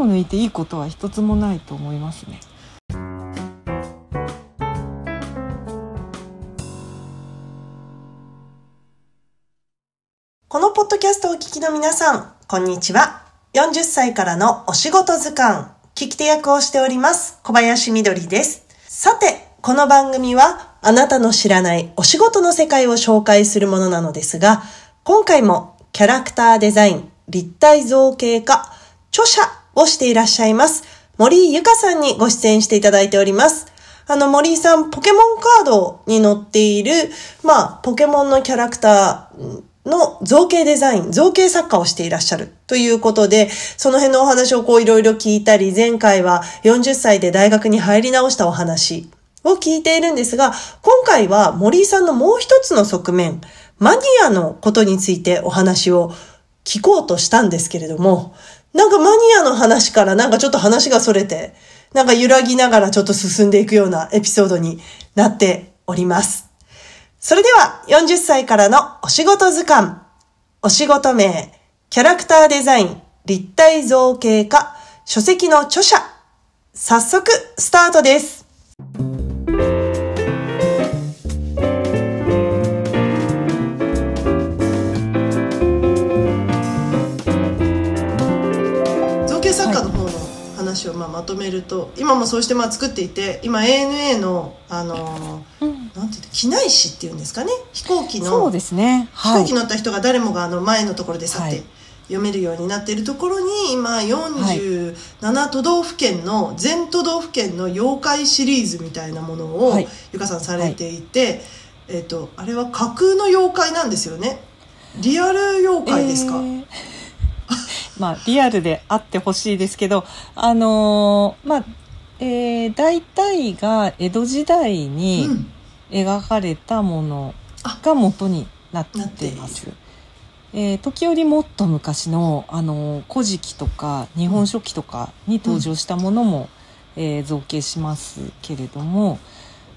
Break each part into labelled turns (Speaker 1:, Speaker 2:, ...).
Speaker 1: を抜いていいことは一つもないと思いますね。
Speaker 2: このポッドキャストをお聞きの皆さん、こんにちは。40歳からのお仕事図鑑、聞き手役をしております、小林みどりです。さて、この番組は、あなたの知らないお仕事の世界を紹介するものなのですが、今回もキャラクターデザイン、立体造形家、著者をしていらっしゃいます、森井ゆかさんにご出演していただいております。あの、森井さん、ポケモンカードに載っている、まあ、ポケモンのキャラクターの造形デザイン、造形作家をしていらっしゃるということで、その辺のお話をこういろいろ聞いたり、前回は40歳で大学に入り直したお話を聞いているんですが、今回は森井さんのもう一つの側面、マニアのことについてお話を聞こうとしたんですけれども、なんかマニアの話からなんかちょっと話がそれて、なんか揺らぎながらちょっと進んでいくようなエピソードになっております。それでは40歳からのお仕事図鑑。お仕事名、キャラクターデザイン、立体造形家、書籍の著者。早速、スタートです。話をまあまとめると、今もそうしてまあ作っていて今 ANA のあのー
Speaker 1: うん
Speaker 2: なんていうの機内紙っていうんですかね？飛行機の
Speaker 1: そうですね。はい。
Speaker 2: 飛行機。乗った人が誰もがあの前のところで去って
Speaker 1: はい。
Speaker 2: 読めるようになっているところに今47都道府県の全都道府県の妖怪シリーズみたいなものを
Speaker 1: はい。
Speaker 2: ゆかさんされていて、えっとあれは架空の妖怪なんですよね？リアル妖怪ですか、
Speaker 1: えーまあリアルであってほしいですけどあのーまあえー、大体が江戸時代に
Speaker 2: うん。
Speaker 1: 描かれたものが元になっています。えー時折もっと昔の「あのー古事記」とか「日本書紀」とかに登場したものも、えー造形しますけれども、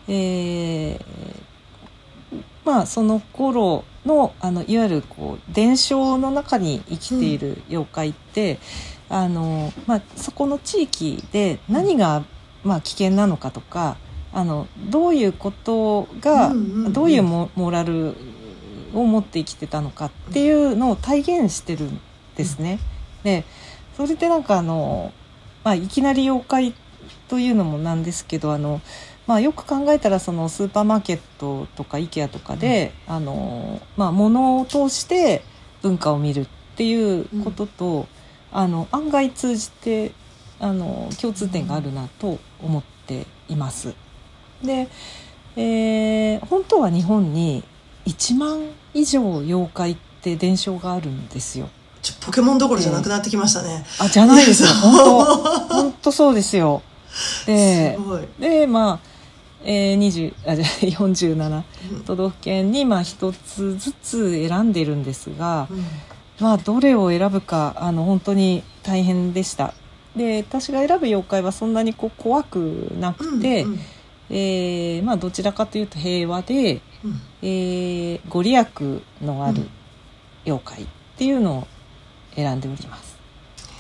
Speaker 1: えーまあその頃のあのいわゆるこう伝承の中に生きている妖怪って、あのまあ、そこの地域で何が、まあ、危険なのかとかあのどういうことが、
Speaker 2: うんうんうん
Speaker 1: どういうモモラルを持って生きてたのかっていうのを体現してるんですね。でそれでなんかあの、まあ、いきなり妖怪というのもなんですけどあの、まあ、よく考えたらそのスーパーマーケットとか IKEA とかで、あのまあ、物を通して文化を見るっていうことと、あの案外通じてあの共通点があるなと思っています。で、えー本当は日本に1万以上妖怪って伝承があるんですよ。
Speaker 2: ちょポケモンどころじゃなくなってきましたね、
Speaker 1: あじゃないですよ 本当本当そうですよ。です
Speaker 2: ごい、
Speaker 1: でまあ、えー、20あじゃあ 47
Speaker 2: うん。
Speaker 1: 都道府県にまあ一つずつ選んでるんですが、
Speaker 2: うん。
Speaker 1: まあどれを選ぶかあの本当に大変でした。で私が選ぶ妖怪はそんなにこう怖くなくて、
Speaker 2: うんうん。
Speaker 1: えーまあどちらかというと平和で、
Speaker 2: うん。
Speaker 1: えーご利益のある妖怪っていうのを選んでおります。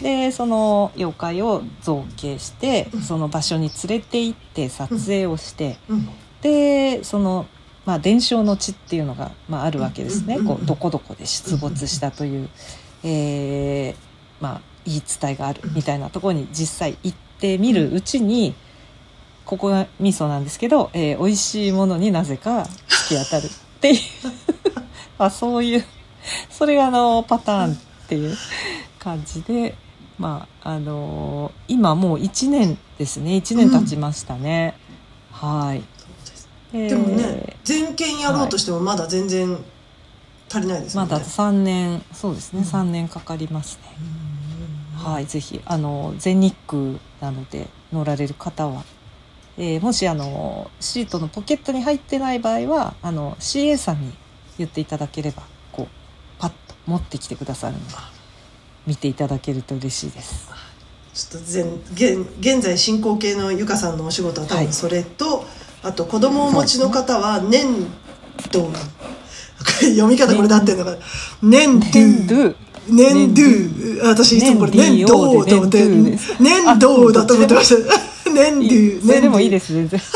Speaker 1: でその妖怪を造形して
Speaker 2: うん。
Speaker 1: その場所に連れて行って撮影をして、
Speaker 2: うん。
Speaker 1: でその、まあ、伝承の地っていうのが、まあ、あるわけですね、こうどこどこで出没したという、えーまあ、言い伝えがあるみたいなところに実際行ってみるうちに、ここが味噌なんですけど、えー美味しいものになぜか突き当たるっていう。まあそういうそれがあのパターンっていう感じで。まああの今もう1年ですね。1年経ちましたね、はい。
Speaker 2: そうでもね全県やろうとしてもまだ全然足りないですもんね、
Speaker 1: まだ3年そうですね、
Speaker 2: うん。
Speaker 1: 3年かかりますね、
Speaker 2: うん。
Speaker 1: はいぜひあの全日空なので乗られる方は、えーもしあのシートのポケットに入ってない場合はあの CA さんに言っていただければこうパッと持ってきてくださるので見ていただけると嬉しいです。
Speaker 2: ちょっと全現現在進行形のゆかさんのお仕事は多
Speaker 1: はい。
Speaker 2: 分それと、あと子供をお持ちの方は年度 読み方これで合ってんのかな？年度
Speaker 1: ゥ
Speaker 2: 粘土。私いつもこれ粘
Speaker 1: 粘土
Speaker 2: 土と思って
Speaker 1: 粘土で。す
Speaker 2: 粘土だと思ってました粘土。
Speaker 1: それでもいい
Speaker 2: す
Speaker 1: です全然。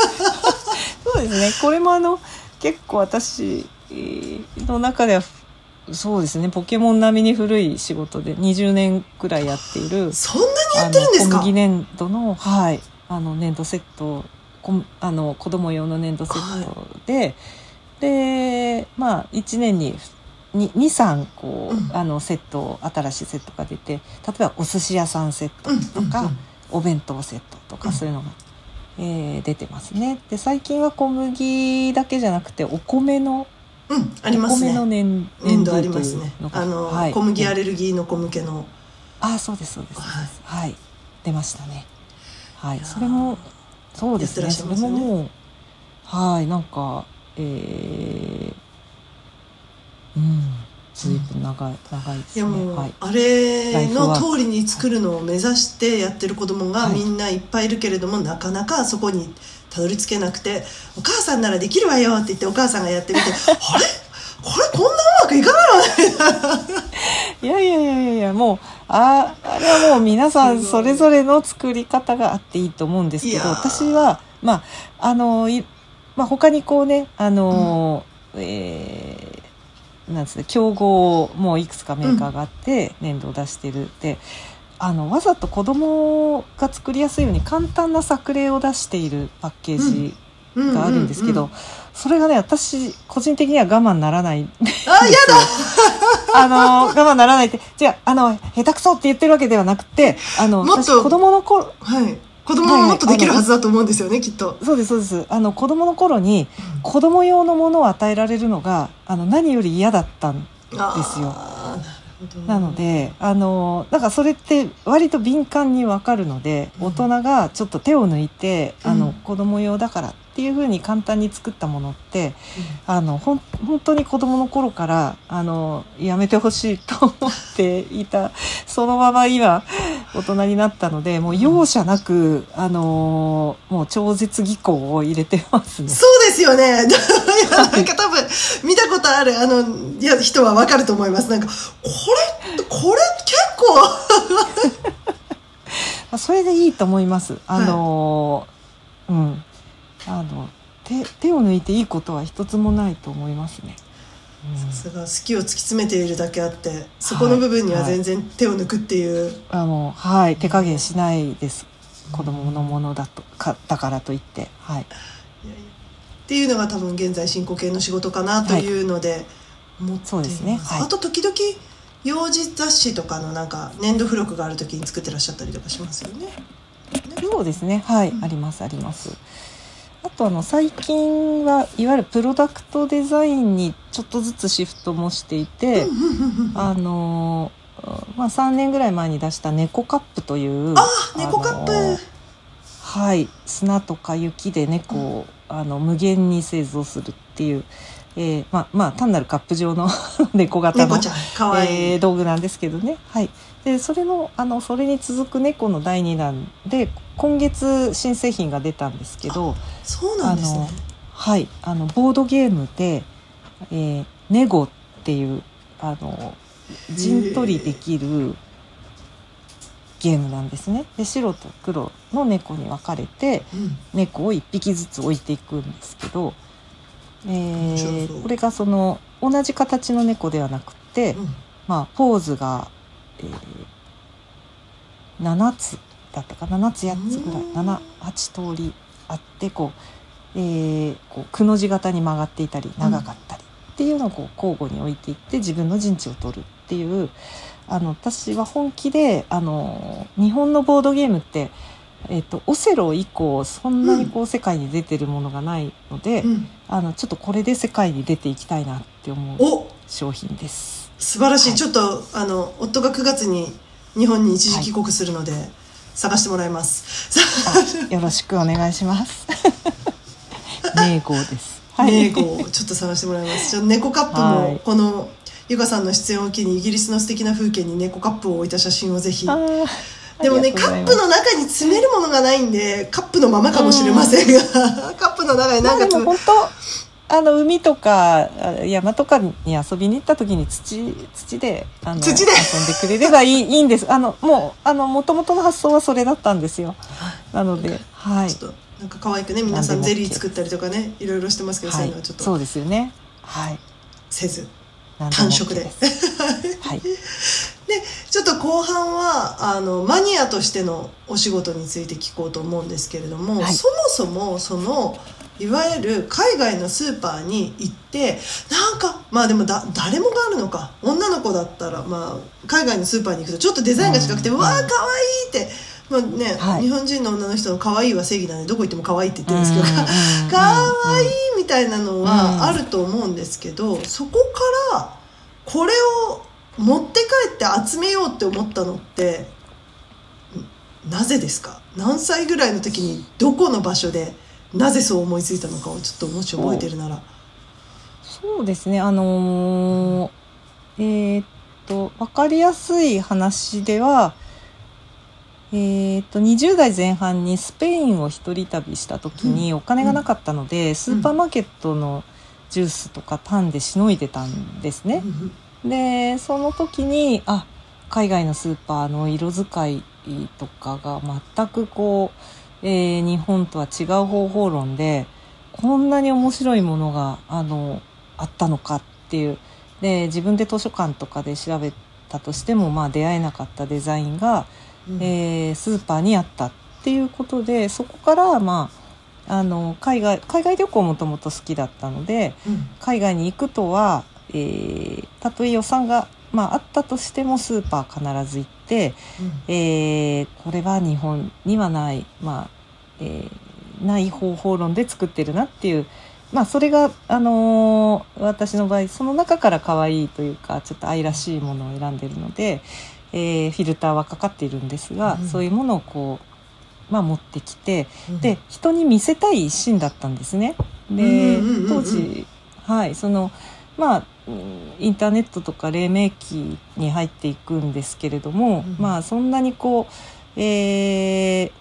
Speaker 1: そうですね。これもあの結構私の中ではそうですね。ポケモン並みに古い仕事で20年くらいやっている
Speaker 2: そんなにやってるんですか？
Speaker 1: 小麦粘土のはい。あの粘土セットこあの子供用の粘土セットで、でまあ1年に23こう、
Speaker 2: うん。
Speaker 1: あのセット新しいセットが出て例えばお寿司屋さんセットとか、
Speaker 2: うんうんうん。
Speaker 1: お弁当セットとか
Speaker 2: うん。
Speaker 1: そういうのが、えー出てますね。で最近は小麦だけじゃなくてお米の
Speaker 2: うんあります
Speaker 1: お米の
Speaker 2: ね
Speaker 1: 粘
Speaker 2: 粘土ありますね。あの、
Speaker 1: はい。
Speaker 2: 小麦アレルギーの子向けの。
Speaker 1: あそうですそうです。そうですはい、出ましたね。はい。それもそうです
Speaker 2: やって
Speaker 1: ね。それももうはい。なんかえー、うん随分長い長いですね。
Speaker 2: いやもう、
Speaker 1: はい。
Speaker 2: あれの通りに作るのを目指してやってる子供が
Speaker 1: はい。
Speaker 2: みんないっぱいいるけれども、なかなかそこにたどり着けなくて「お母さんならできるわよ」って言ってお母さんがやってみて「あれ？これこんなうまくいかないわね」
Speaker 1: いやいやいやいやもうああれはもう皆さんそれぞれの作り方があっていいと思うんですけど私はまああのい、まあ、他にこうねあの、えーなんですね競合もいくつかメーカーがあって粘土を出してる。であのわざと子供が作りやすいように簡単な作例を出しているパッケージがあるんですけど、それがね私個人的には我慢ならない。
Speaker 2: あやだ。
Speaker 1: あの、我慢ならないって、じゃあ、あの、下手くそって言ってるわけではなくて、あの、
Speaker 2: もっと
Speaker 1: 私子供の頃、
Speaker 2: はい。子供はもっとできるはずだと思うんですよね、きっと。
Speaker 1: そうです、そうです。あの、子供の頃に、子供用のものを与えられるのが、あの、何より嫌だったんですよ
Speaker 2: な
Speaker 1: ので、あの、だからそれって割と敏感にわかるので、
Speaker 2: うん。
Speaker 1: 大人がちょっと手を抜いて、あの
Speaker 2: うん、
Speaker 1: 子供用だからっていうふうに簡単に作ったものって、あの、ほん、本当に子供の頃から、あの、やめてほしいと思っていた、そのまま今、大人になったので、もう容赦なく、あの、もう超絶技巧を入れてますね。
Speaker 2: そうですよね。なんか多分、見たことある、あの、いや、人はわかると思います。なんか、これ、これ結構、
Speaker 1: まあそれでいいと思います。あの、うん。あの、手、手を抜いていいことは一つもないと思いますね。うん
Speaker 2: さすが好きを突き詰めているだけあって、そこの部分には全然手を抜くっていう。
Speaker 1: あの、はい、手加減しないです。子供のものだと、か、だからといって。はい。
Speaker 2: っていうのが多分現在進行形の仕事かなというので思っています。
Speaker 1: そうですねはい
Speaker 2: あと時々、幼児雑誌とかのなんか粘土付録がある時に作ってらっしゃったりとかしますよね。
Speaker 1: そうですね。はい、
Speaker 2: うん
Speaker 1: あります、あります。あとあの最近はいわゆるプロダクトデザインにちょっとずつシフトもしていて、あのまあ3年ぐらい前に出した猫カップという
Speaker 2: あ猫カップ、
Speaker 1: はい砂とか雪で猫を、あの無限に製造するっていう、えーまあまあ単なるカップ状の 猫型の
Speaker 2: 猫いい、
Speaker 1: えー道具なんですけどね。はい。で、それの、あの、それに続く猫の第2弾で、今月新製品が出たんですけど、
Speaker 2: そうなんですね。
Speaker 1: はい。あの、ボードゲームで、えーネゴっていう、あの、陣取りできるゲームなんですね。で、白と黒の猫に分かれて、
Speaker 2: うん
Speaker 1: 猫を1匹ずつ置いていくんですけど、えーこれがその、同じ形の猫ではなくて、
Speaker 2: うん。
Speaker 1: まあ、ポーズが、えー、7つだったか7つ8つぐらい。
Speaker 2: うん。
Speaker 1: 78通りあってこう,、えーこうくの字型に曲がっていたり長かったりっていうのをこう交互に置いていって自分の陣地を取るっていうあの私は本気であの日本のボードゲームって、えー、とオセロ以降そんなにこう世界に出てるものがないので、
Speaker 2: うん
Speaker 1: あのちょっとこれで世界に出ていきたいなって思う
Speaker 2: お
Speaker 1: 商品です。
Speaker 2: 素晴らしい、
Speaker 1: はい
Speaker 2: ちょっとあの夫が9月に日本に一時帰国するので、探してもらいます。
Speaker 1: あよろしくお願いします。名号です。はい。
Speaker 2: ネゴをちょっと探してもらいます。じゃあ猫カップ
Speaker 1: はい
Speaker 2: もこのゆかさんの出演を機にイギリスの素敵な風景に猫カップを置いた写真をぜひ。でもねカップの中に詰めるものがないんでカップのままかもしれませんが、カップの中になんか詰め
Speaker 1: も本当あの海とかあ山とかに遊びに行った時に土土であの
Speaker 2: 土で？
Speaker 1: 遊んでくれればいいいいんです。あのもうあの元々の発想はそれだったんですよ。なのではい。
Speaker 2: ちょっとなんか可愛くね皆さんゼリー作ったりとかねいろいろしてますけど、そう
Speaker 1: はいいう
Speaker 2: のはちょっと。
Speaker 1: そうですよね。はい。
Speaker 2: せず。単色で
Speaker 1: OK です。はい
Speaker 2: でちょっと後半はあのマニアとしてのお仕事について聞こうと思うんですけれども、
Speaker 1: はい。
Speaker 2: そもそもそのいわゆる海外のスーパーに行ってなんかまあでもだ誰もがあるのか。女の子だったら、まあ、海外のスーパーに行くとちょっとデザインが違くて、
Speaker 1: う
Speaker 2: うん。わあかわいいって、まあね
Speaker 1: はい。
Speaker 2: 日本人の女の人の可愛いは正義なんでどこ行っても可愛いって言ってるんですけど、
Speaker 1: うんうんうんうん。
Speaker 2: かわいいみたいなの
Speaker 1: うん
Speaker 2: はあると思うんですけど、そこからこれを持って帰って集めようって思ったのってんなぜですか？何歳ぐらいの時にどこの場所でなぜそう思いついたのかをちょっともし覚えてるなら。
Speaker 1: そうですね。あのーえーっと分かりやすい話ではえーっと20代前半にスペインを一人旅した時にお金がなかったので、スーパーマーケットのジュースとかパンでしのいでたんですね。でその時にあ海外のスーパーの色使いとかが全くこう、えー日本とは違う方法論でこんなに面白いものがあのあったのかっていうで自分で図書館とかで調べたとしても、まあ、出会えなかったデザインが、
Speaker 2: うん
Speaker 1: えースーパーにあったっていうことでそこから、まあ、あの海外海外旅行もともと好きだったので。
Speaker 2: うん
Speaker 1: 海外に行くとは、えーたとえ予算が、まあ、あったとしてもスーパー必ず行って、えーこれは日本にはない、まあえーない方法論で作ってるなっていう、まあ、それが、あのー私の場合その中から可愛いというかちょっと愛らしいものを選んでるので、えーフィルターはかかっているんですが、
Speaker 2: うん。
Speaker 1: そういうものをこう、まあ、持ってきて
Speaker 2: うん。
Speaker 1: で人に見せたい一心だったんですね。で
Speaker 2: うんうんうんうん
Speaker 1: 当時はいそのまあうんインターネットとか黎明期に入っていくんですけれども、
Speaker 2: うん
Speaker 1: まあそんなにこう、えー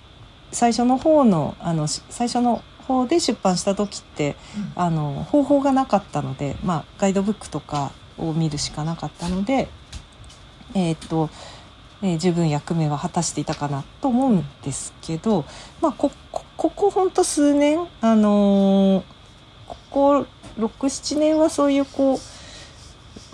Speaker 1: 最初の方のあのし最初の方で出版した時ってあの方法がなかったので、まあ、ガイドブックとかを見るしかなかったので、えーっとえー十分役目は果たしていたかなと思うんですけど、まあ、ここここほんと数年、あのーここ67年はそういうこう、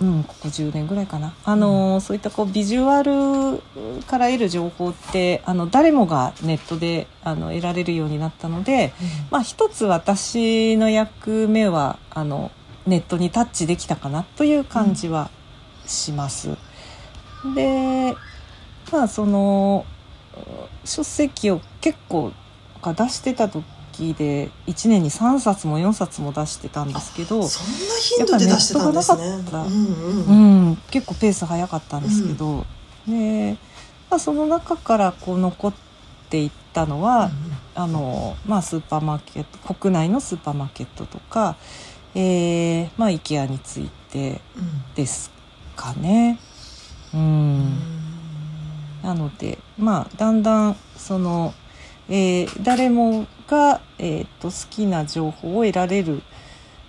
Speaker 1: うん、ここ10年ぐらいかな、あのーそういったこうビジュアルから得る情報ってあの誰もがネットであの得られるようになったので、まあ、一つ私の役目はあのネットにタッチできたかなという感じはします。でまあその書籍を結構が出してた時で1年に3冊も4冊も出してたんですけど、
Speaker 2: そんな頻度で出してたんですね。うんうん。
Speaker 1: うん、結構ペース早かったんですけど、で、まあ、その中からこう残っていったのは、あのまあ、スーパーマーケット国内のスーパーマーケットとか、えーまあ、IKEA について
Speaker 2: うん。
Speaker 1: ですかね。うん。なのでまあだんだんその、えー誰もが、えー、と好きな情報を得られる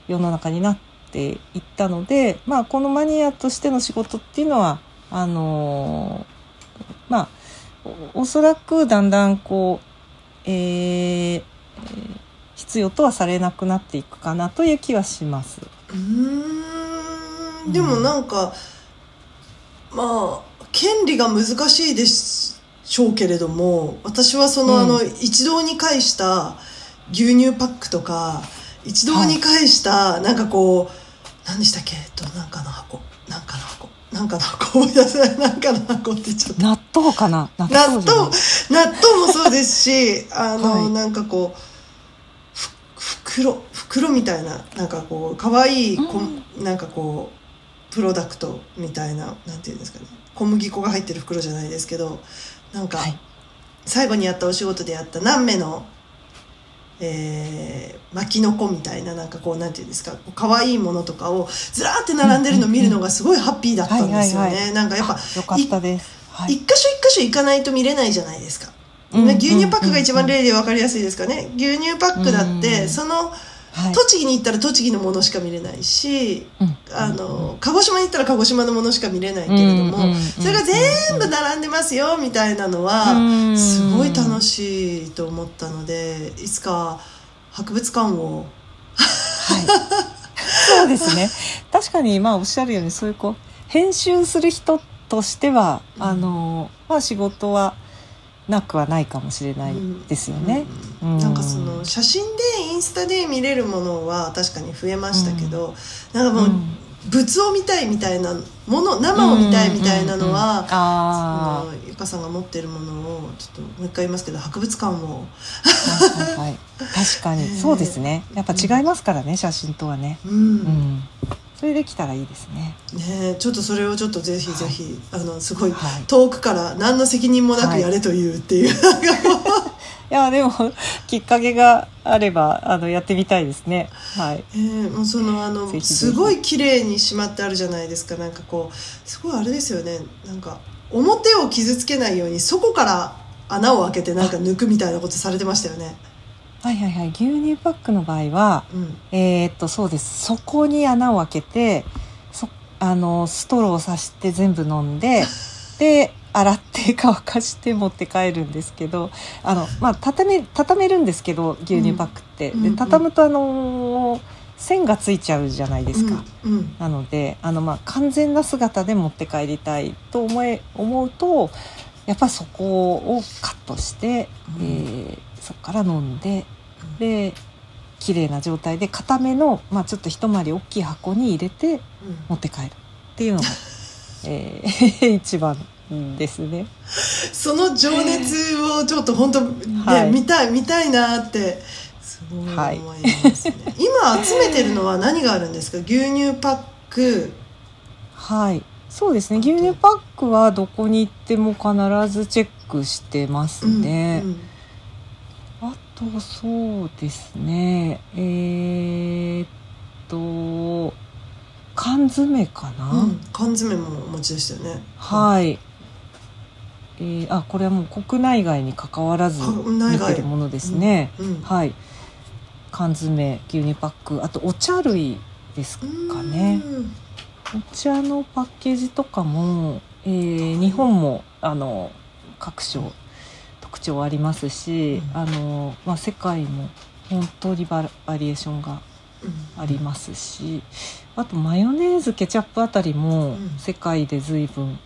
Speaker 1: 世の中になっていったので、まあ、このマニアとしての仕事っていうのはあのーまあおおそらくだんだんこう、えーえー必要とはされなくなっていくかなという気はします。
Speaker 2: うーんでもなんか、まあ権利が難しいでしょうけれども私はその,、
Speaker 1: うん。
Speaker 2: あの一堂に会した牛乳パックとか一堂に会した、なんかこう何でしたっけ？となんかの箱。なんかの箱。なんかの箱。思い出せない。なんかの箱って言っちゃった
Speaker 1: 納豆かな？納
Speaker 2: 納豆。納豆もそうですし あの、
Speaker 1: はい。
Speaker 2: なんかこうふ袋袋みたいななんかこう可愛いこ、なんかこうプロダクトみたいななんていうんですかね。小麦粉が入ってる袋じゃないですけどなんか、
Speaker 1: はい。
Speaker 2: 最後にやったお仕事でやった何目のえー、巻きのこみたいななんかこうなんていうんですか可愛いものとかをずらーって並んでるの見るのがすごいハッピーだったんですよね。なんかやっぱ
Speaker 1: よかったです。はい。
Speaker 2: 一箇所一箇所行かないと見れないじゃないですか、
Speaker 1: うん
Speaker 2: 牛乳パックが一番例で分かりやすいですかね。牛乳パックだって、
Speaker 1: うん。
Speaker 2: その
Speaker 1: はい。
Speaker 2: 栃木に行ったら栃木のものしか見れないし、
Speaker 1: うん。
Speaker 2: あの鹿児島に行ったら鹿児島のものしか見れないけれども、それが全部並んでますよみたいなのは、
Speaker 1: うん。
Speaker 2: すごい楽しいと思ったのでいつか博物館を。
Speaker 1: はい、そうですね。確かにまあおっしゃるようにそういうこう編集する人としては、
Speaker 2: うん。
Speaker 1: あのまあ仕事はなくはないかもしれないですよね。うん。
Speaker 2: なんかその写真でインスタで見れるものは確かに増えましたけど、なんかもう物を見たいみたいなもの生を見たいみたいなのは、
Speaker 1: うんうんうん。あ
Speaker 2: そのゆかさんが持ってるものをちょっともう一回言いますけど博物館を。
Speaker 1: あ、はい確かに。そうですね。やっぱ違いますからね写真とはね。
Speaker 2: うん、
Speaker 1: うん、それできたらいいですね。
Speaker 2: ねえちょっとそれをちょっとぜひぜひ、あのすごい
Speaker 1: はい
Speaker 2: 遠くから何の責任もなくやれというっていう、
Speaker 1: いやでもきっかけがあればあのやってみたいですね。はい。
Speaker 2: えーもうそのあのすごい綺麗にしまってあるじゃないですかなんかこうすごいあれですよねなんか表を傷つけないようにそこから穴を開けてなんか抜くみたいなことされてましたよね。
Speaker 1: はいはいはい。牛乳パックの場合は
Speaker 2: うん。
Speaker 1: えーっとそうです。そこに穴を開けてそあのストローを刺して全部飲んで で洗って乾かして持って帰るんですけどあのまあ畳め畳めるんですけど牛乳パックって、
Speaker 2: うん。
Speaker 1: で畳むとあの線がついちゃうじゃないですか。
Speaker 2: うんうん。
Speaker 1: なのであの、まあ、完全な姿で持って帰りたいと思え思うとやっぱそこをカットして、
Speaker 2: うん。
Speaker 1: えーそこから飲んでで綺麗な状態で固めの、まあ、ちょっと一回り大きい箱に入れて
Speaker 2: うん。
Speaker 1: 持って帰る。っていうのが、えー 一番ですね。
Speaker 2: その情熱をちょっと本当、ね
Speaker 1: はい。
Speaker 2: 見たい見たいなってすごい思いますね、今集めてるのは何があるんですか？牛乳パック。
Speaker 1: はい。そうですね。牛乳パックはどこに行っても必ずチェックしてますね。
Speaker 2: うん
Speaker 1: あとそうですね。えーっと缶詰かな、
Speaker 2: うん缶詰もお持ちでしたよね。
Speaker 1: はい、えーあこれはもう国内外に関わらず
Speaker 2: 国内外。
Speaker 1: 見てるものですね、
Speaker 2: うん
Speaker 1: はい。缶詰牛乳パック。あとお茶類ですかね。
Speaker 2: うん。
Speaker 1: お茶のパッケージとかも、えー日本もあの各所特徴ありますし、
Speaker 2: うん。
Speaker 1: あのまあ、世界も本当にバリエーションが
Speaker 2: うん。
Speaker 1: ありますしあとマヨネーズケチャップあたりも
Speaker 2: うん。
Speaker 1: 世界で随分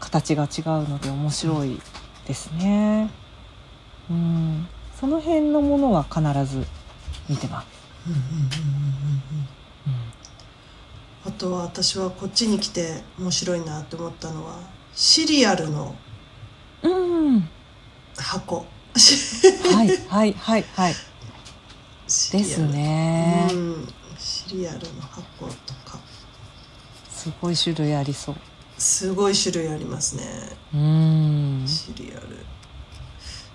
Speaker 1: 形が違うので面白いですね。うん、その辺のものは必ず見てます。
Speaker 2: うんうんうんうんうんあとは私はこっちに来て面白いなって思ったのはシリアルの
Speaker 1: うん、うん、
Speaker 2: 箱。
Speaker 1: はいはいはいはい。ですね。
Speaker 2: う。ん。シリアルの箱とか。
Speaker 1: すごい種類ありそう。
Speaker 2: すごい種類ありますね。
Speaker 1: うん、
Speaker 2: シリアル。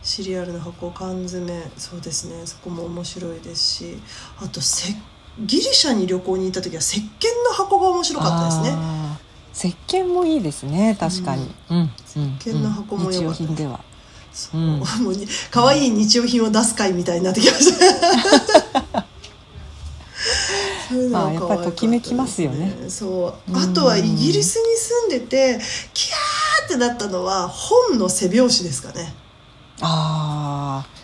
Speaker 2: シリアルの箱缶詰そうですね。そこも面白いですし。あとせギリシャに旅行に行った時は石鹸の箱が面白かったですね。
Speaker 1: 石鹸もいいですね確かに。うん、うん、
Speaker 2: 石鹸の箱も良かった。
Speaker 1: 日用品では。
Speaker 2: そう、
Speaker 1: うん。
Speaker 2: もうに可愛い日用品を出す会みたいになってきました。
Speaker 1: まあやっぱりときめきますよね。
Speaker 2: そう。
Speaker 1: うん
Speaker 2: あとはイギリスに住んでてキャーってなったのは本の背表紙ですかね。
Speaker 1: ああ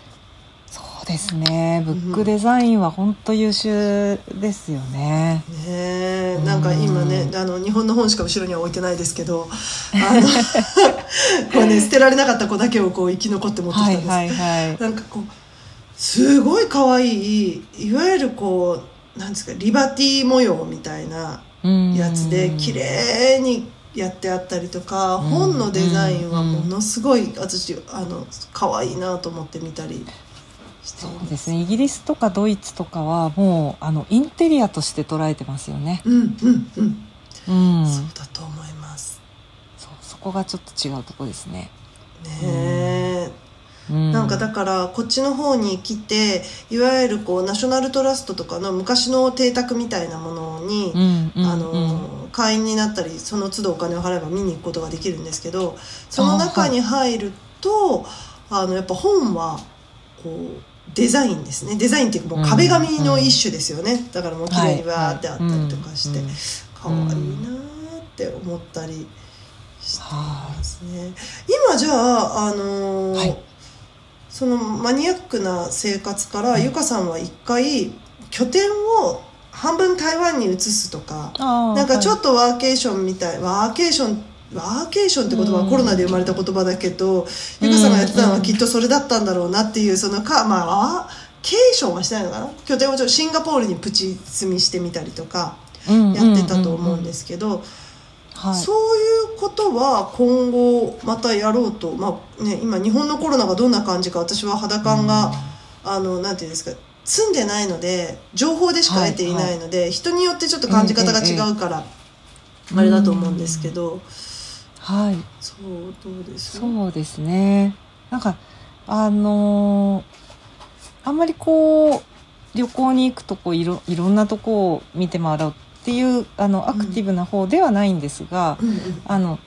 Speaker 1: そうですね。ブックデザインは本当優秀ですよね。
Speaker 2: ねえ。なんか今ね
Speaker 1: うん
Speaker 2: あの日本の本しか後ろには置いてないですけど あの これね捨てられなかった子だけをこう生き残って持ってきたんです、
Speaker 1: はいはいはい。
Speaker 2: なんかこうすごい可愛いいわゆるこうなんですかリバティ模様みたいなやつで綺麗にやってあったりとか
Speaker 1: うん。
Speaker 2: 本のデザインはものすごい私あの可愛いなと思って見たり
Speaker 1: そ
Speaker 2: いうま
Speaker 1: ですね。イギリスとかドイツとかはもうあのインテリアとして捉えてますよね。
Speaker 2: うんうんうん、
Speaker 1: うん、
Speaker 2: そうだと思います。
Speaker 1: そうそこがちょっと違うとこですね。
Speaker 2: ねえ、
Speaker 1: うん、
Speaker 2: なんかだからこっちの方に来ていわゆるこうナショナルトラストとかの昔の邸宅みたいなものに、
Speaker 1: うんうんうん、
Speaker 2: あの会員になったりその都度お金を払えば見に行くことができるんですけどその中に入るとあ、のやっぱ本はこうデザインですね。デザインっていうかもう壁紙の一種ですよね、だからもう綺麗にわーってあったりとかして、
Speaker 1: はい。はい
Speaker 2: 可愛いなーって思ったりしてますね、今じゃああのー
Speaker 1: はい。
Speaker 2: そのマニアックな生活から、ゆかさんは一回拠点を半分台湾に移すとかなんかちょ
Speaker 1: はい
Speaker 2: っとワーケーションみたいワーケーションワーケーションって言葉はコロナで生まれた言葉だけど、ゆかさんがやってたのはきっとそれだったんだろうなっていうそのかまあワーケーションはしてないのかな？拠点をちょシンガポールにプチ住みしてみたりとかやってたと思うんですけど、
Speaker 1: はい。
Speaker 2: そういうことは今後またやろうと、まあね、今日本のコロナがどんな感じか私は肌感が、あのなんていうんですか住んでないので情報でしか得ていないので、人によってちょっと感じ方が違うから、あれだと思うんですけど、
Speaker 1: はい。
Speaker 2: そうどうです
Speaker 1: そうですね。なんかあのーあんまりこう旅行に行くとこういろいろんなとこを見て回ろうっていうあのアクティブな方ではないんですが、
Speaker 2: うんうん。
Speaker 1: あの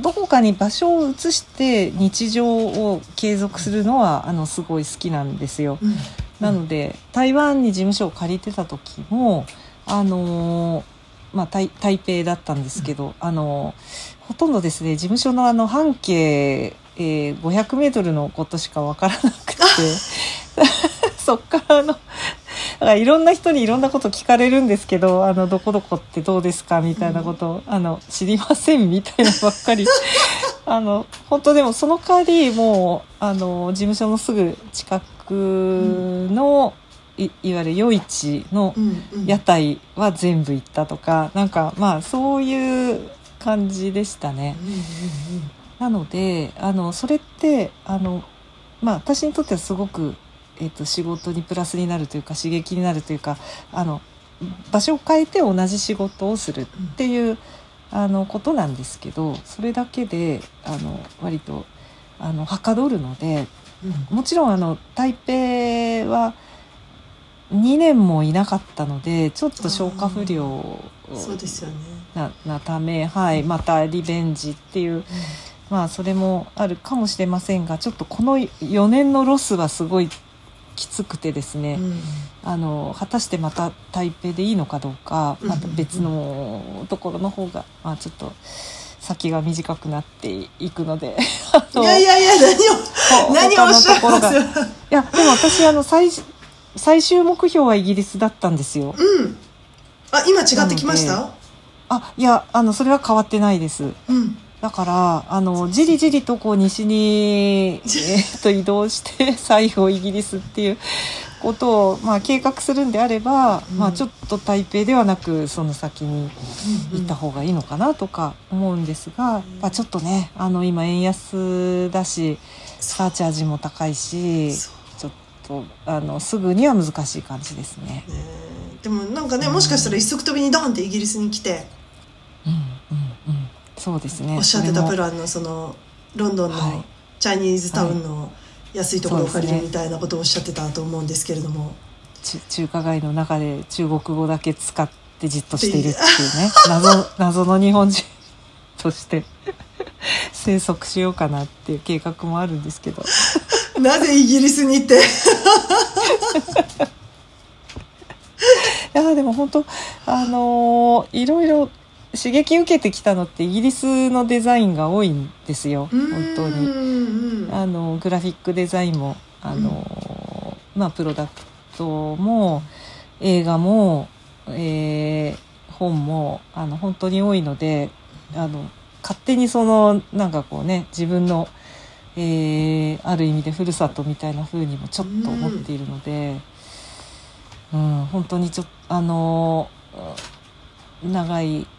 Speaker 1: どこかに場所を移して日常を継続するのはあのすごい好きなんですよ。
Speaker 2: うん。
Speaker 1: なので台湾に事務所を借りてた時もあのーまあ台台北だったんですけど、あのーほとんどですね事務所のあの半径、えー、500メートルのことしかわからなくて。そっからあのだからいろんな人にいろんなこと聞かれるんですけど、あの、どこどこってどうですかみたいなことを、あの、知りませんみたいなばっかり。あの、本当でもその代わり、もう、あの、事務所のすぐ近くの、いいわゆる夜市の
Speaker 2: うんうん。
Speaker 1: 屋台は全部行ったとか、なんか、まあ、そういう感じでしたね。
Speaker 2: うんうん
Speaker 1: なのであのそれってあの、まあ、私にとってはすごく、えっと仕事にプラスになるというか刺激になるというかあの場所を変えて同じ仕事をするっていうあのことなんですけどそれだけであの割とあのはかどるので
Speaker 2: うん
Speaker 1: もちろんあの台北は2年もいなかったのでちょっと消化不良
Speaker 2: うんそうですよね。
Speaker 1: ななため、はい、またリベンジっていうまあそれもあるかもしれませんがちょっとこの4年のロスはすごいきつくてですね、
Speaker 2: うん
Speaker 1: あの果たしてまた台北でいいのかどうか
Speaker 2: うん
Speaker 1: また別のところの方が、まあ、ちょっと先が短くなっていくので
Speaker 2: いやいやいや何を 何をおっしゃい
Speaker 1: やでも私あの最最終目標はイギリスだったんですよ。
Speaker 2: うん。あ今違ってきました？
Speaker 1: あいやあのそれは変わってないです。
Speaker 2: うん。
Speaker 1: だからあのじりじりとこう西に、えーっと移動して 最後イギリスっていうことを、まあ、計画するんであれば、
Speaker 2: うん
Speaker 1: まあ、ちょっと台北ではなくその先に行った方がいいのかなとか思うんですが、まあ、ちょっとねあの今円安だしサーチャージも高いしちょっとあのすぐには難しい感じですね。
Speaker 2: ねでもなんかねもしかしたら一足飛びにドンってイギリスに来て
Speaker 1: うんうんうん、そうですね。
Speaker 2: おっしゃってたプランのそのロンドン
Speaker 1: はい。
Speaker 2: のチャイニーズタウンの安いところを借りるみたいなことをおっしゃってたと思うんですけれども。
Speaker 1: ち中華街の中で中国語だけ使ってじっとしているっていうね。謎謎の日本人として 生息しようかなっていう計画もあるんですけど。
Speaker 2: なぜイギリスに行って？
Speaker 1: いやでも本当あのーいろいろ刺激受けてきたのってイギリスのデザインが多いんですよ。本当に。
Speaker 2: に
Speaker 1: あのグラフィックデザインもあの、まあプロダクトも映画も、えー本もあの本当に多いのであの勝手にそのなんかこうね自分の、えーある意味でふるさとみたいな風にもちょっと思っているので、うん。本当にちょっとあの長い、えー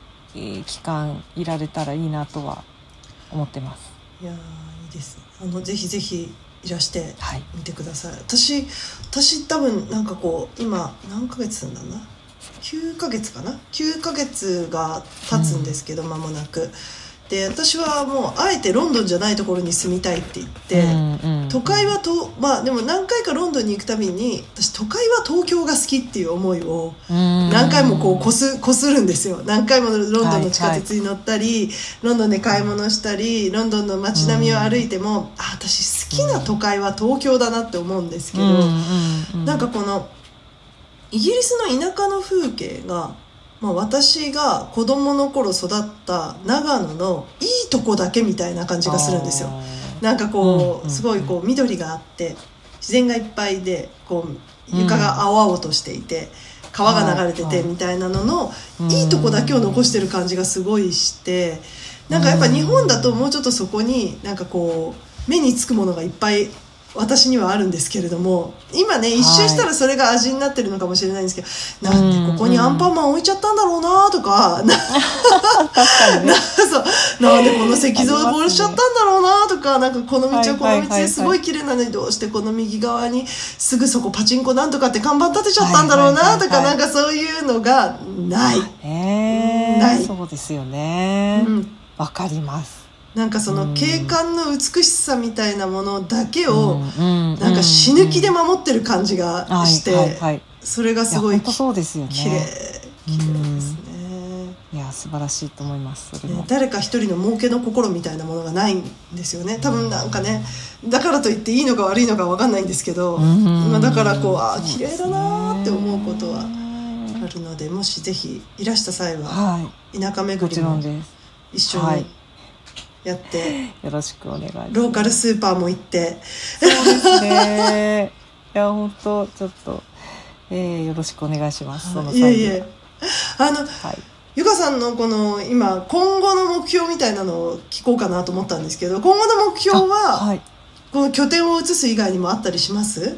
Speaker 1: 期間いられたらいいなとは思ってます。
Speaker 2: いやーいいです。ねあのぜひぜひいらして
Speaker 1: はい。
Speaker 2: みてください。私私多分なんかこう今何ヶ月なんだな？9ヶ月かな？9ヶ月が経つんですけど、間もなくで私はもうあえてロンドンじゃないところに住みたいって言って、
Speaker 1: うんうん
Speaker 2: 都会はとまあでも何回かロンドンに行くたびに私都会は東京が好きっていう思いを何
Speaker 1: 何
Speaker 2: 回もこうこすこするんですよ。何回もロンドンの地下鉄に乗ったり、ロンドンで買い物したりロンドンの街並みを歩いても、あ私好きな都会は東京だなって思うんですけど、
Speaker 1: うんうん。
Speaker 2: なんかこのイギリスの田舎の風景が、まあ、私が子供の頃育った長野のいいとこだけみたいな感じがするんですよ。なんかこう、
Speaker 1: うん
Speaker 2: すごいこう緑があって自然がいっぱいでこう床が青々としていて、川が流れててみたいなのの、
Speaker 1: うん。
Speaker 2: いいとこだけを残してる感じがすごいしてなんかやっぱ日本だともうちょっとそこになんかこう目につくものがいっぱい私にはあるんですけれども今ね一周したらそれが味になってるのかもしれないんですけど、なんでここにアンパンマン置いちゃったんだろうなとか、な
Speaker 1: 確かにね。
Speaker 2: な そうなんでこの石像を殺しちゃったんだろうなとかなんかこの道はこの道ですごい綺麗なのにどうしてこの右側にすぐそこパチンコなんとかって看板立てちゃったんだろうなとか
Speaker 1: はいはいはいはい。
Speaker 2: なんかそういうのがない、
Speaker 1: ね
Speaker 2: ない。
Speaker 1: そうですよね。
Speaker 2: うん、
Speaker 1: わかります
Speaker 2: なんかその景観の美しさみたいなものだけを
Speaker 1: な
Speaker 2: なんか死ぬ気で守ってる感じがして、それがすごい
Speaker 1: そうですよね。
Speaker 2: 綺麗綺麗ですね。
Speaker 1: いや素晴らしいと思います
Speaker 2: ね誰か一人の儲けの心みたいなものがないんですよね。多分なんかねだからといっていいのか悪いのか分かんないんですけど、
Speaker 1: うん。
Speaker 2: まあ、だからこうあー綺麗だなーって思うことは
Speaker 1: は
Speaker 2: あるのでもしぜひいらした際は
Speaker 1: はい。
Speaker 2: 田舎
Speaker 1: も
Speaker 2: 巡りも一緒に
Speaker 1: はい
Speaker 2: やって、
Speaker 1: よろしくお願いします。
Speaker 2: ローカルスーパーも行って。
Speaker 1: そうですね。いや本当ちょっと、えー、よろしくお願いします。その
Speaker 2: いえいえ。あの
Speaker 1: はい。
Speaker 2: ゆかさんのこの今今後の目標みたいなのを聞こうかなと思ったんですけど今後の目標は、
Speaker 1: はい。
Speaker 2: この拠点を移す以外にもあったりします？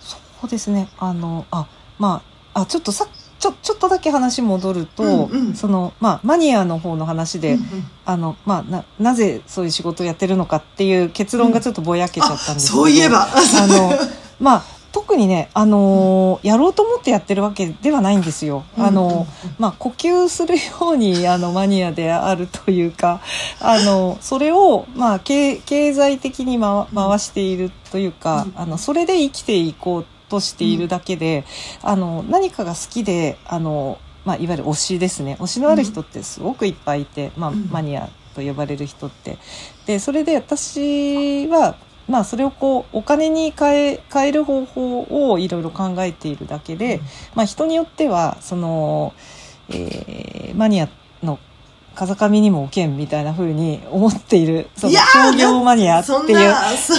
Speaker 1: そうですね。あのあまああちょっとさちょちょっとだけ話戻ると、
Speaker 2: うんうん。
Speaker 1: そのまあマニアの方の話で、
Speaker 2: うんうん。
Speaker 1: あのまあななぜそういう仕事をやってるのかっていう結論がちょっとぼやけちゃったんですけど、
Speaker 2: そういえば。
Speaker 1: あのまあ特にねあのーやろうと思ってやってるわけではないんですよ。あのまあ呼吸するようにあのマニアであるというかあのそれをまあ経経済的に回回しているというか、
Speaker 2: うん。
Speaker 1: あのそれで生きていこうとしているだけで、あの何かが好きであの、まあ、いわゆる推しですね。推しのある人ってすごくいっぱいいて、まあ、
Speaker 2: うん。
Speaker 1: マニアと呼ばれる人って。でそれで私はまあそれをこうお金に変え変える方法をいろいろ考えているだけで、まあ人によってはその、えーマニアの風上にも置けんみたいな風に思っているその商業マニアって
Speaker 2: そん
Speaker 1: いう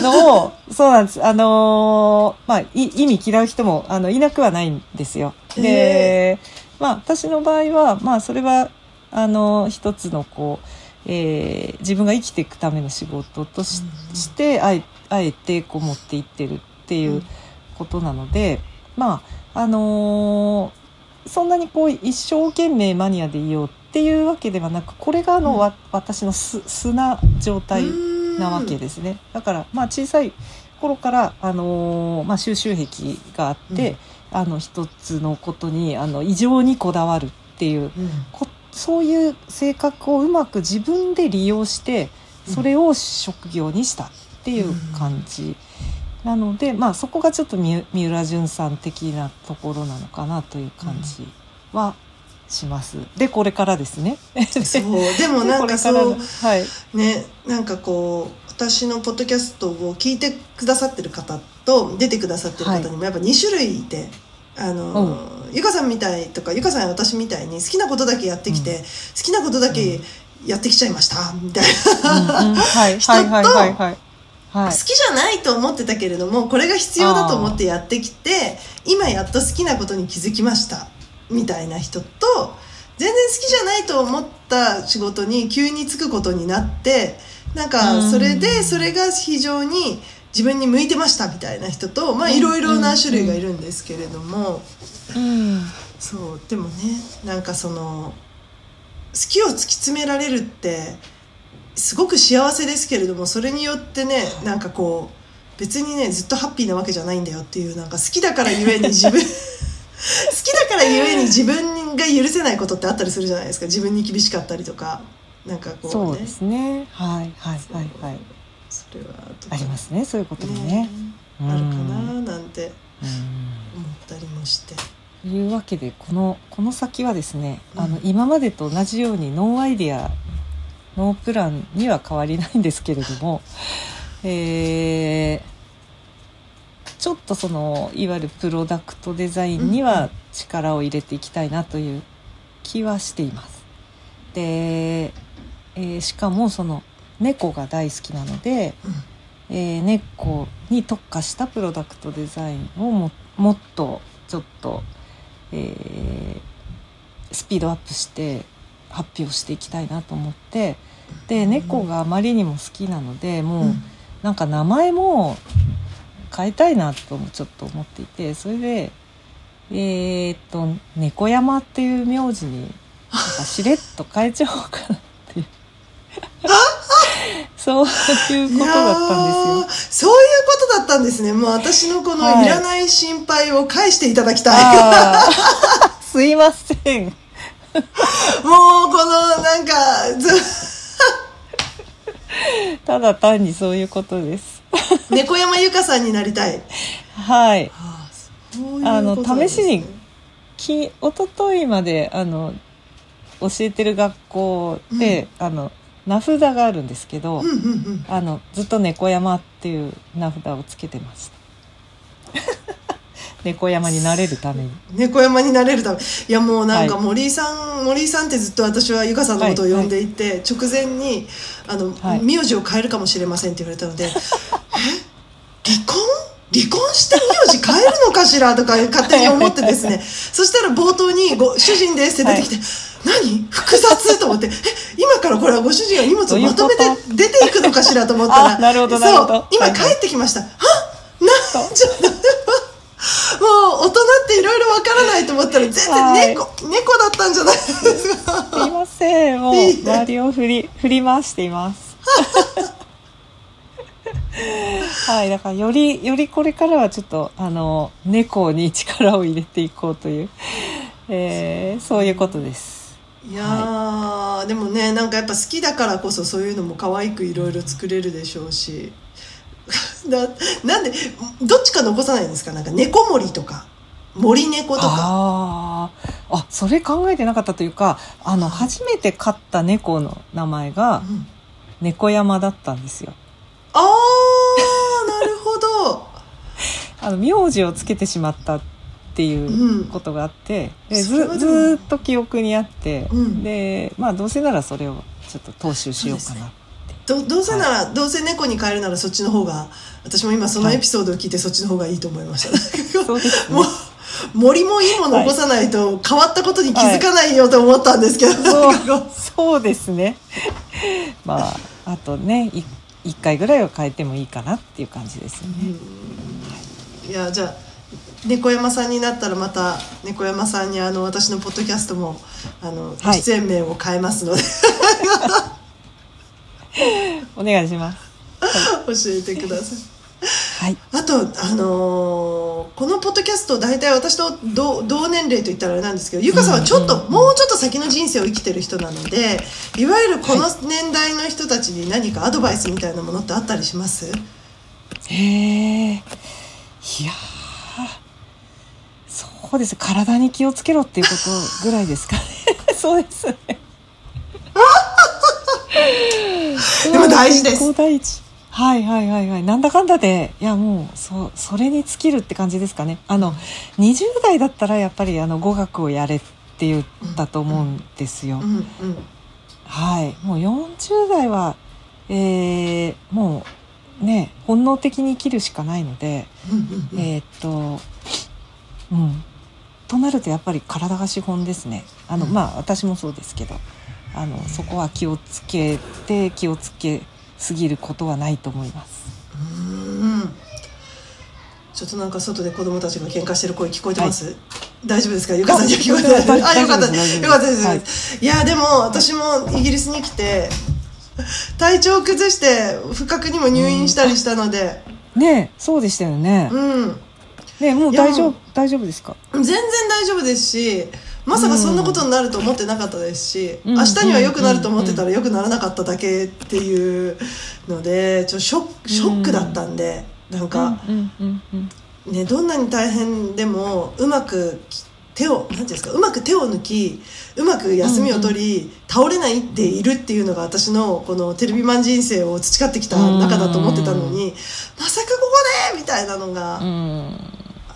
Speaker 1: のを そうなんです。あのーまあい意味嫌う人もあのいなくはないんですよ。で、まあ私の場合はまあそれはあの一つのこう、えー自分が生きていくための仕事とし,、
Speaker 2: うん
Speaker 1: してあえあえてこう持っていってるっていうことなので、まああのーそんなにこう一生懸命マニアでいようっていうわけではなくこれがあの、
Speaker 2: うん。
Speaker 1: わ私の素素な状態なわけですね。だからまあ小さい頃からあのーまあ収集癖があって、あの一つのことにあの異常にこだわるっていう
Speaker 2: うん。
Speaker 1: こそういう性格をうまく自分で利用してそれを職業にしたっていう感じ。なので、まあ、そこがちょっと三三浦淳さん的なところなのかなという感じはします。でこれからですね。
Speaker 2: そう。でもなんか そう。
Speaker 1: のはい。
Speaker 2: ねなんかこう私のポッドキャストを聞いてくださってる方と出てくださってる方にもやっぱ2種類いて。あのゆかさんみたいとかゆかさんや私みたいに好きなことだけやってきて、
Speaker 1: うん。
Speaker 2: 好きなことだけやってきちゃいましたみたい
Speaker 1: うんうん。はい。
Speaker 2: 人と
Speaker 1: はいはいはいはい。
Speaker 2: な、
Speaker 1: はい。
Speaker 2: 好きじゃないと思ってたけれどもこれが必要だと思ってやってきて今やっと好きなことに気づきましたみたいな人と全然好きじゃないと思った仕事に急に就くことになってなんかそれでそれが非常に自分に向いてましたみたいな人とまあ
Speaker 1: うん。
Speaker 2: いろいろな種類がいるんですけれども。
Speaker 1: うん。
Speaker 2: そうでもねなんかその好きを突き詰められるってすごく幸せですけれどもそれによってねなんかこう別にねずっとハッピーなわけじゃないんだよっていうなんか好きだからゆえに自分好きだからゆえに自分が許せないことってあったりするじゃないですか。自分に厳しかったりとか。なんかこうね。
Speaker 1: そうですね。はいはいはい。はい。
Speaker 2: それは
Speaker 1: ありますねそういうこともね。うん。
Speaker 2: あるかななんて
Speaker 1: うん。
Speaker 2: 思ったりもして。
Speaker 1: というわけでこのこの先はですね、
Speaker 2: うん。
Speaker 1: あの今までと同じようにノーアイデアノープランには変わりないんですけれどもえーちょっとそのいわゆるプロダクトデザインには力を入れていきたいなという気はしています。で、えーしかもその猫が大好きなので、えー猫に特化したプロダクトデザインをももっとちょっと、えースピードアップして発表していきたいなと思ってで猫があまりにも好きなのでもう、
Speaker 2: うん。
Speaker 1: なんか名前も変えたいなともちょっと思っていてそれでえーっと猫山っていう名字にしれっと変えちゃおうかなっていう そういうことだったんですよ。
Speaker 2: そういうことだったんですね。もう私のこの
Speaker 1: はい
Speaker 2: いらない心配を返していただきたい。
Speaker 1: あーすいません。
Speaker 2: もうこのなんか、ず、
Speaker 1: ただ単にそういうことです。
Speaker 2: 猫山由香さんになりたい。
Speaker 1: はい。
Speaker 2: ああそういう
Speaker 1: あの
Speaker 2: ね
Speaker 1: 試しにき一昨日まであの教えてる学校で、あの名札があるんですけど、
Speaker 2: うんうんうん。
Speaker 1: あのずっと猫山っていう名札をつけてました。猫山になれるために。
Speaker 2: 猫山になれるため。いやもうなんか
Speaker 1: はい。
Speaker 2: 森井さん、森井さんってずっと私は由香さんのことを呼んでいて、直前にあの、
Speaker 1: はい。
Speaker 2: 名字を変えるかもしれませんって言われたのでえ？離婚？離婚して名字変えるのかしら？とか勝手に思ってですね。そしたら冒頭にご「主人です」って出てきて「何？複雑?」と思って「え？今からこれはご主人が荷物をまとめて出ていくのかしら」と思ったら。そう。今
Speaker 1: はいはい。
Speaker 2: 帰ってきました「は？なんちょっともう大人っていろいろわからないと思ったら全然猫、猫だったんじゃないですか。
Speaker 1: すいません。もう周りを振り振り回しています。はい、だからよりよりこれからはちょっとあの猫に力を入れていこうという、えーそういうことです。
Speaker 2: いやー、でもねなんかやっぱ好きだからこそそういうのも可愛くいろいろ作れるでしょうしだなんでどっちか残さないんですか？なんか猫森とか森猫とか。
Speaker 1: あー。あ、それ考えてなかったというか、あの初めて飼った猫の名前が
Speaker 2: うん。
Speaker 1: 猫山だったんですよ。
Speaker 2: あーなるほど。
Speaker 1: あの名字をつけてしまったっていう
Speaker 2: うん。
Speaker 1: ことがあって、で
Speaker 2: それはでも。
Speaker 1: ずずーっと記憶にあって、
Speaker 2: うん。
Speaker 1: でまあどうせならそれをちょっと踏襲しようかな
Speaker 2: どどうせなら、どうせ猫に変えるならそっちの方が私も今そのエピソードを聞いてそっちの方がいいと思いました、
Speaker 1: そうですね。
Speaker 2: もう森もいいもの残さないと変わったことに気づかないよと思ったんですけど、
Speaker 1: そう
Speaker 2: なんかこ
Speaker 1: そうですね。まああとねい一回ぐらいは変えてもいいかなっていう感じですよね、
Speaker 2: ういやじゃあ猫山さんになったらまた猫山さんにあの私のポッドキャストもあの、
Speaker 1: はい。
Speaker 2: 出演名を変えますので
Speaker 1: お願いします。
Speaker 2: 教えてください。
Speaker 1: はい。
Speaker 2: あと、あのーこのポッドキャスト大体私と同同年齢といったらあれなんですけどゆかさんはちょっと、もうちょっと先の人生を生きてる人なのでいわゆるこの年代の人たちに何かアドバイスみたいなものってあったりします？
Speaker 1: へえいやー。そうです。体に気をつけろっていうことぐらいですかね。そうですね
Speaker 2: でも大事です。
Speaker 1: 第一はいはいはいはい。なんだかんだでいやもうそそれに尽きるって感じですかね。あの20代だったらやっぱりあの語学をやれって言ったと思うんですよ、
Speaker 2: うんうん。
Speaker 1: はい。もう40代はえー、もうね本能的に生きるしかないので、
Speaker 2: うんうんうん。
Speaker 1: えーっとうん。となるとやっぱり体が資本ですね。あの、
Speaker 2: うん。
Speaker 1: まあ私もそうですけどあのそこは気をつけて気をつけすぎることはないと思います。
Speaker 2: うん。ちょっとなんか外で子供たちが喧嘩してる声聞こえてます、大丈夫ですか？ゆかさんには聞こえて
Speaker 1: 大
Speaker 2: ない？あよかった。よかったです、
Speaker 1: はい。
Speaker 2: い、やでも私もイギリスに来て体調を崩して不覚にも入院したりしたので。
Speaker 1: ねえそうでしたよね、
Speaker 2: うん、
Speaker 1: ねえもう大丈夫大丈夫ですか？
Speaker 2: 全然大丈夫ですしまさかそんなことになると思ってなかったですし、
Speaker 1: うん。
Speaker 2: 明日には良くなると思ってたら良くならなかっただけっていうのでちょショックだったんで、なんか、
Speaker 1: うんうんうんうん。
Speaker 2: ね、どんなに大変でもうまく手を、なんていうんですか、うまく手を抜き、うまく休みを取り、倒れないでいるっていうのが私のこのテレビマン人生を培ってきた中だと思ってたのに、まさかここでみたいなのが、
Speaker 1: うん。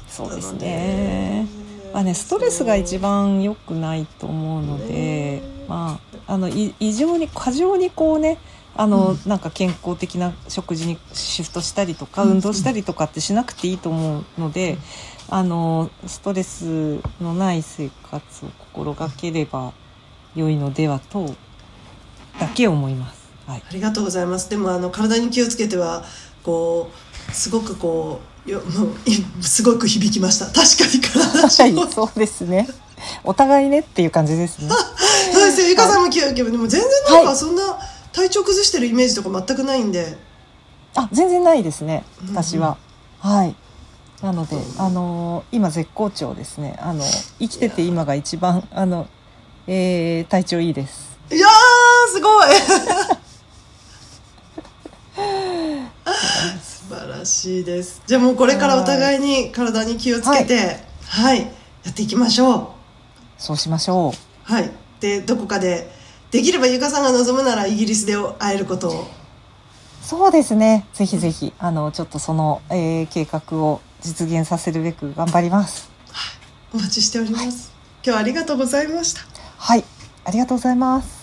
Speaker 1: そうですね。まあね、ストレスが一番良くないと思うので、まあ、あのい異常に過剰にこうねあの、
Speaker 2: うん
Speaker 1: なんか健康的な食事にシフトしたりとか、
Speaker 2: うん
Speaker 1: 運動したりとかってしなくていいと思うので、あのストレスのない生活を心がければ良いのではとだけ思います。はい。
Speaker 2: ありがとうございます。でもあの体に気をつけてはこうすごくこうよもういすごく響きました。確かに体
Speaker 1: はい、そうですね。お互いねっていう感じですね。
Speaker 2: そうで。ゆかさんも気をけどでも全然なん
Speaker 1: はい
Speaker 2: かそんな体調崩してるイメージとか全くないんで。
Speaker 1: あ、全然ないですね。
Speaker 2: うんうん
Speaker 1: 私は。はい。なので、あのー今絶好調ですね。あの生きてて今が一番あの、えー、体調いいです。
Speaker 2: いやーすごい。素晴らしいです。じゃあもうこれからお互いに体に気をつけて、はい、やっていきましょう。
Speaker 1: そうしましょう。
Speaker 2: はい。でどこかでできればゆかさんが望むならイギリスで会えることを。
Speaker 1: そうですね。ぜひぜひあのちょっとその、えー、計画を実現させるべく頑張ります。
Speaker 2: お待ちしております。今日はありがとうございました。
Speaker 1: はい。ありがとうございます。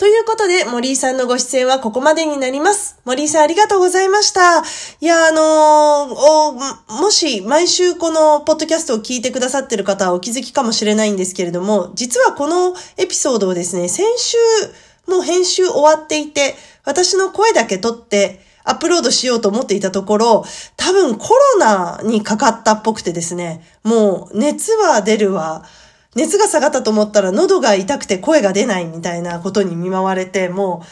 Speaker 2: ということで、森井さんのご出演はここまでになります。森井さんありがとうございました。いや、あのーもし毎週このポッドキャストを聞いてくださってる方はお気づきかもしれないんですけれども、実はこのエピソードをですね、先週もう編集終わっていて、私の声だけ撮ってアップロードしようと思っていたところ、多分コロナにかかったっぽくてですね、もう熱は出るわ、熱が下がったと思ったら喉が痛くて声が出ないみたいなことに見舞われて、もう、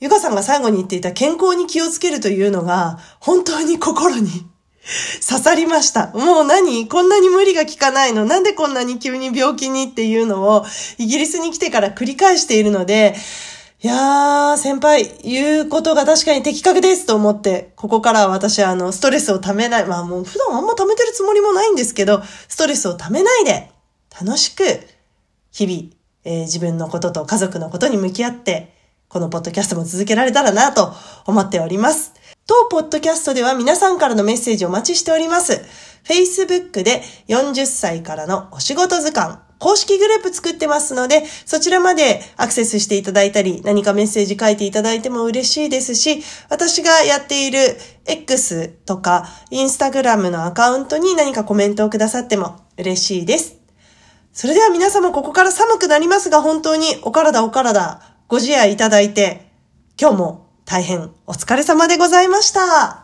Speaker 2: ゆかさんが最後に言っていた健康に気をつけるというのが、本当に心に 刺さりました。もう何？こんなに無理が効かないの？なんでこんなに急に病気にっていうのを、イギリスに来てから繰り返しているので、いやー、先輩、言うことが確かに的確ですと思って、ここから私はあの、ストレスをためない、まあもう普段あんま溜めてるつもりもないんですけど、ストレスをためないで、楽しく、日々、えー自分のことと家族のことに向き合って、このポッドキャストも続けられたらなと思っております。当ポッドキャストでは皆さんからのメッセージをお待ちしております。Facebook で40歳からのお仕事図鑑、公式グループ作ってますので、そちらまでアクセスしていただいたり、何かメッセージ書いていただいても嬉しいですし、私がやっている X とか Instagram のアカウントに何かコメントをくださっても嬉しいです。それでは皆様ここから寒くなりますが本当にお体お体ご自愛いただいて今日も大変お疲れ様でございました。